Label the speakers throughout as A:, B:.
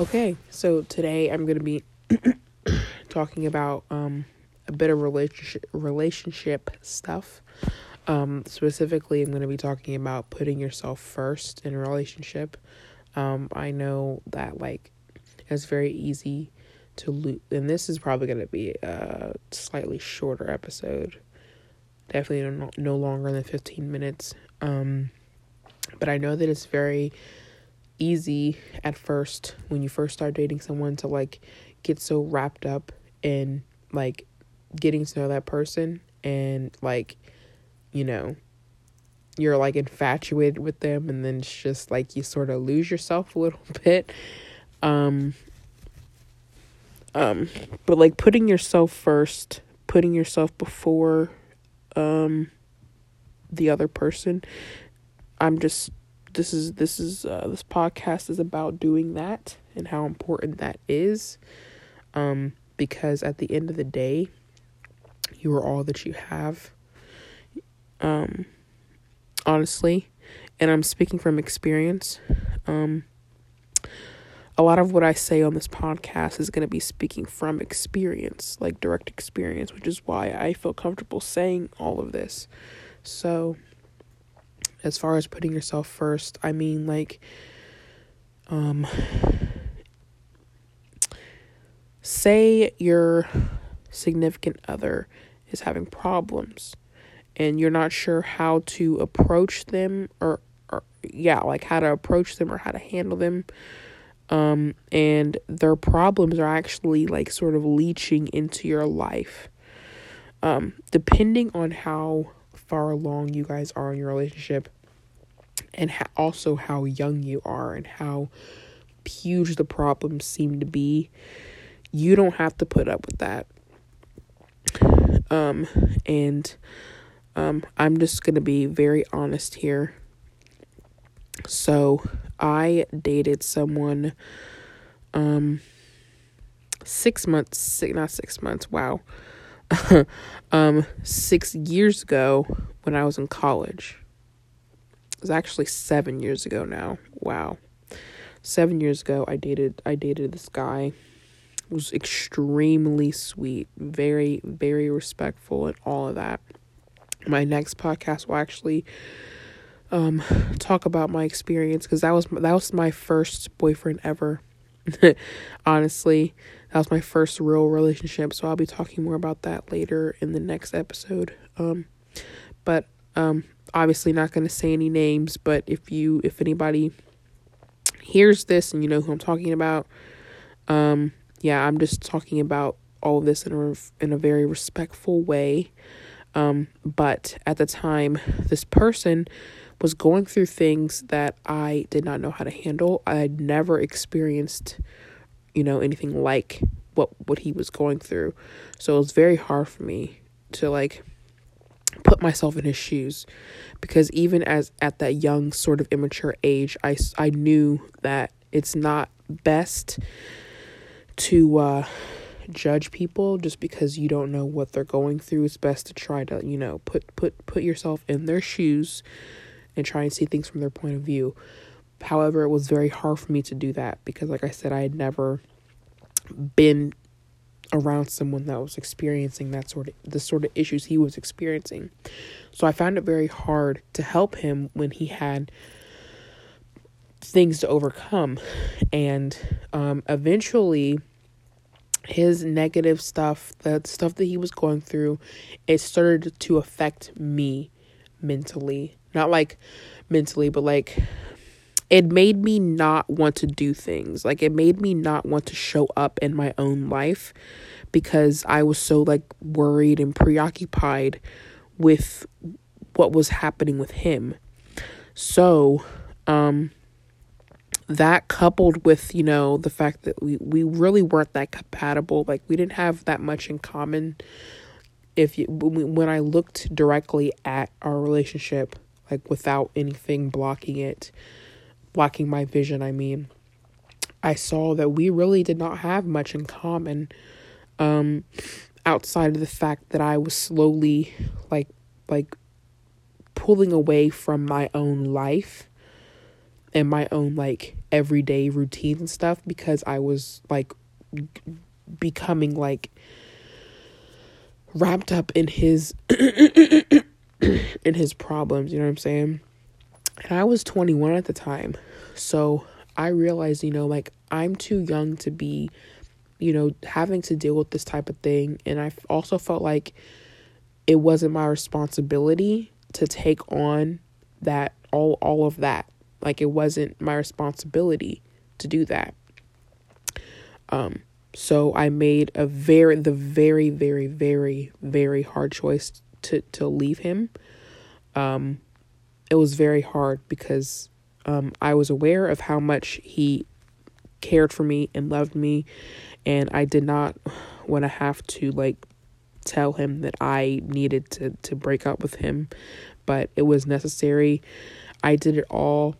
A: Okay, so today I'm going to be talking about um, a bit of relationship relationship stuff. Um, specifically, I'm going to be talking about putting yourself first in a relationship. Um, I know that like it's very easy to lose, and this is probably going to be a slightly shorter episode. Definitely no, no longer than 15 minutes. Um, but I know that it's very easy at first when you first start dating someone to like get so wrapped up in like getting to know that person and like you know you're like infatuated with them and then it's just like you sort of lose yourself a little bit. Um um but like putting yourself first putting yourself before um the other person i'm just this is this is uh, this podcast is about doing that and how important that is um because at the end of the day you are all that you have um honestly and I'm speaking from experience um a lot of what I say on this podcast is going to be speaking from experience, like direct experience, which is why I feel comfortable saying all of this. So, as far as putting yourself first, I mean like um say your significant other is having problems and you're not sure how to approach them or, or yeah, like how to approach them or how to handle them. Um, and their problems are actually like sort of leeching into your life. Um, depending on how far along you guys are in your relationship and ha- also how young you are and how huge the problems seem to be you don't have to put up with that. Um and um i'm just going to be very honest here. So i dated someone um 6 months six, not 6 months wow um, six years ago when I was in college. It was actually seven years ago now. Wow. Seven years ago I dated I dated this guy. It was extremely sweet, very, very respectful and all of that. My next podcast will actually um talk about my experience because that was that was my first boyfriend ever. Honestly, that was my first real relationship, so I'll be talking more about that later in the next episode. Um, but um, obviously not going to say any names. But if you, if anybody hears this and you know who I'm talking about, um, yeah, I'm just talking about all of this in a in a very respectful way. Um, but at the time, this person was going through things that I did not know how to handle. I had never experienced you know anything like what what he was going through so it was very hard for me to like put myself in his shoes because even as at that young sort of immature age i i knew that it's not best to uh judge people just because you don't know what they're going through it's best to try to you know put put put yourself in their shoes and try and see things from their point of view However, it was very hard for me to do that because, like I said, I had never been around someone that was experiencing that sort of the sort of issues he was experiencing. So I found it very hard to help him when he had things to overcome, and um, eventually his negative stuff, the stuff that he was going through, it started to affect me mentally. Not like mentally, but like it made me not want to do things. Like it made me not want to show up in my own life because I was so like worried and preoccupied with what was happening with him. So, um that coupled with, you know, the fact that we we really weren't that compatible, like we didn't have that much in common. If you when I looked directly at our relationship, like without anything blocking it, blocking my vision, I mean, I saw that we really did not have much in common um, outside of the fact that I was slowly like like pulling away from my own life and my own like everyday routine and stuff because I was like becoming like wrapped up in his in his problems, you know what I'm saying? And I was 21 at the time. So I realized, you know, like I'm too young to be, you know, having to deal with this type of thing. And I also felt like it wasn't my responsibility to take on that all all of that. Like it wasn't my responsibility to do that. Um so I made a very the very very very very hard choice to to leave him. Um it was very hard because um I was aware of how much he cared for me and loved me and I did not want to have to like tell him that I needed to to break up with him, but it was necessary. I did it all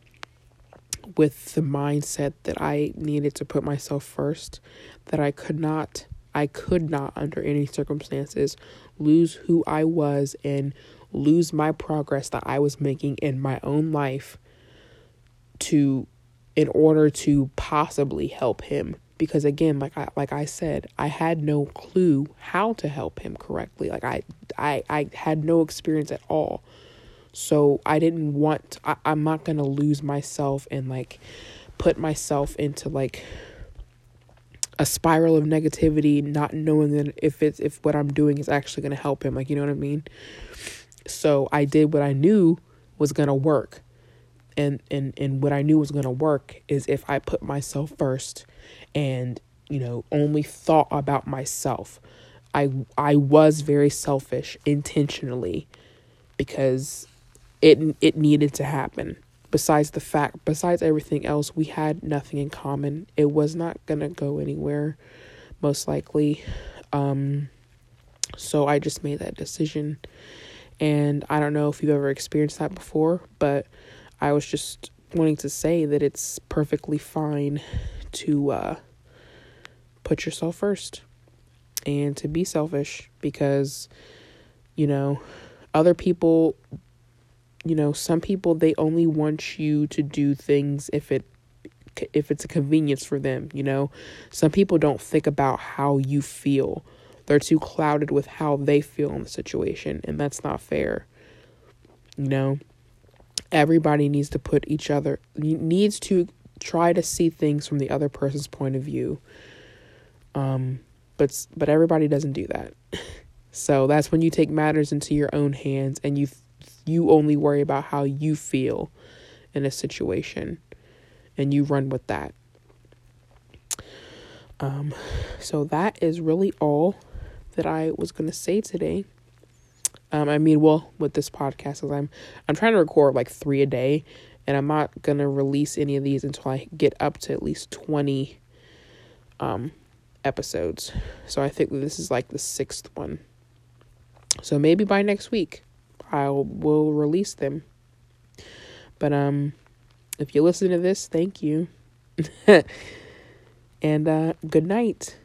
A: with the mindset that I needed to put myself first, that I could not I could not under any circumstances lose who I was and lose my progress that I was making in my own life to in order to possibly help him. Because again like I like I said I had no clue how to help him correctly. Like I I I had no experience at all. So I didn't want I, I'm not gonna lose myself and like put myself into like a spiral of negativity not knowing that if it's if what I'm doing is actually gonna help him. Like you know what I mean so I did what I knew was gonna work and and and what I knew was going to work is if I put myself first and you know only thought about myself. I I was very selfish intentionally because it it needed to happen. Besides the fact, besides everything else, we had nothing in common. It was not gonna go anywhere, most likely. Um, so I just made that decision, and I don't know if you've ever experienced that before, but I was just wanting to say that it's perfectly fine to uh, put yourself first and to be selfish because, you know, other people, you know, some people they only want you to do things if it if it's a convenience for them, you know. Some people don't think about how you feel. They're too clouded with how they feel in the situation, and that's not fair. You know, everybody needs to put each other needs to try to see things from the other person's point of view. Um but but everybody doesn't do that. So that's when you take matters into your own hands and you you only worry about how you feel in a situation and you run with that. Um so that is really all that I was going to say today um, I mean, well, with this podcast, cause I'm I'm trying to record like three a day, and I'm not gonna release any of these until I get up to at least twenty um episodes. So I think this is like the sixth one. So maybe by next week, I will release them. But um, if you listen to this, thank you, and uh, good night.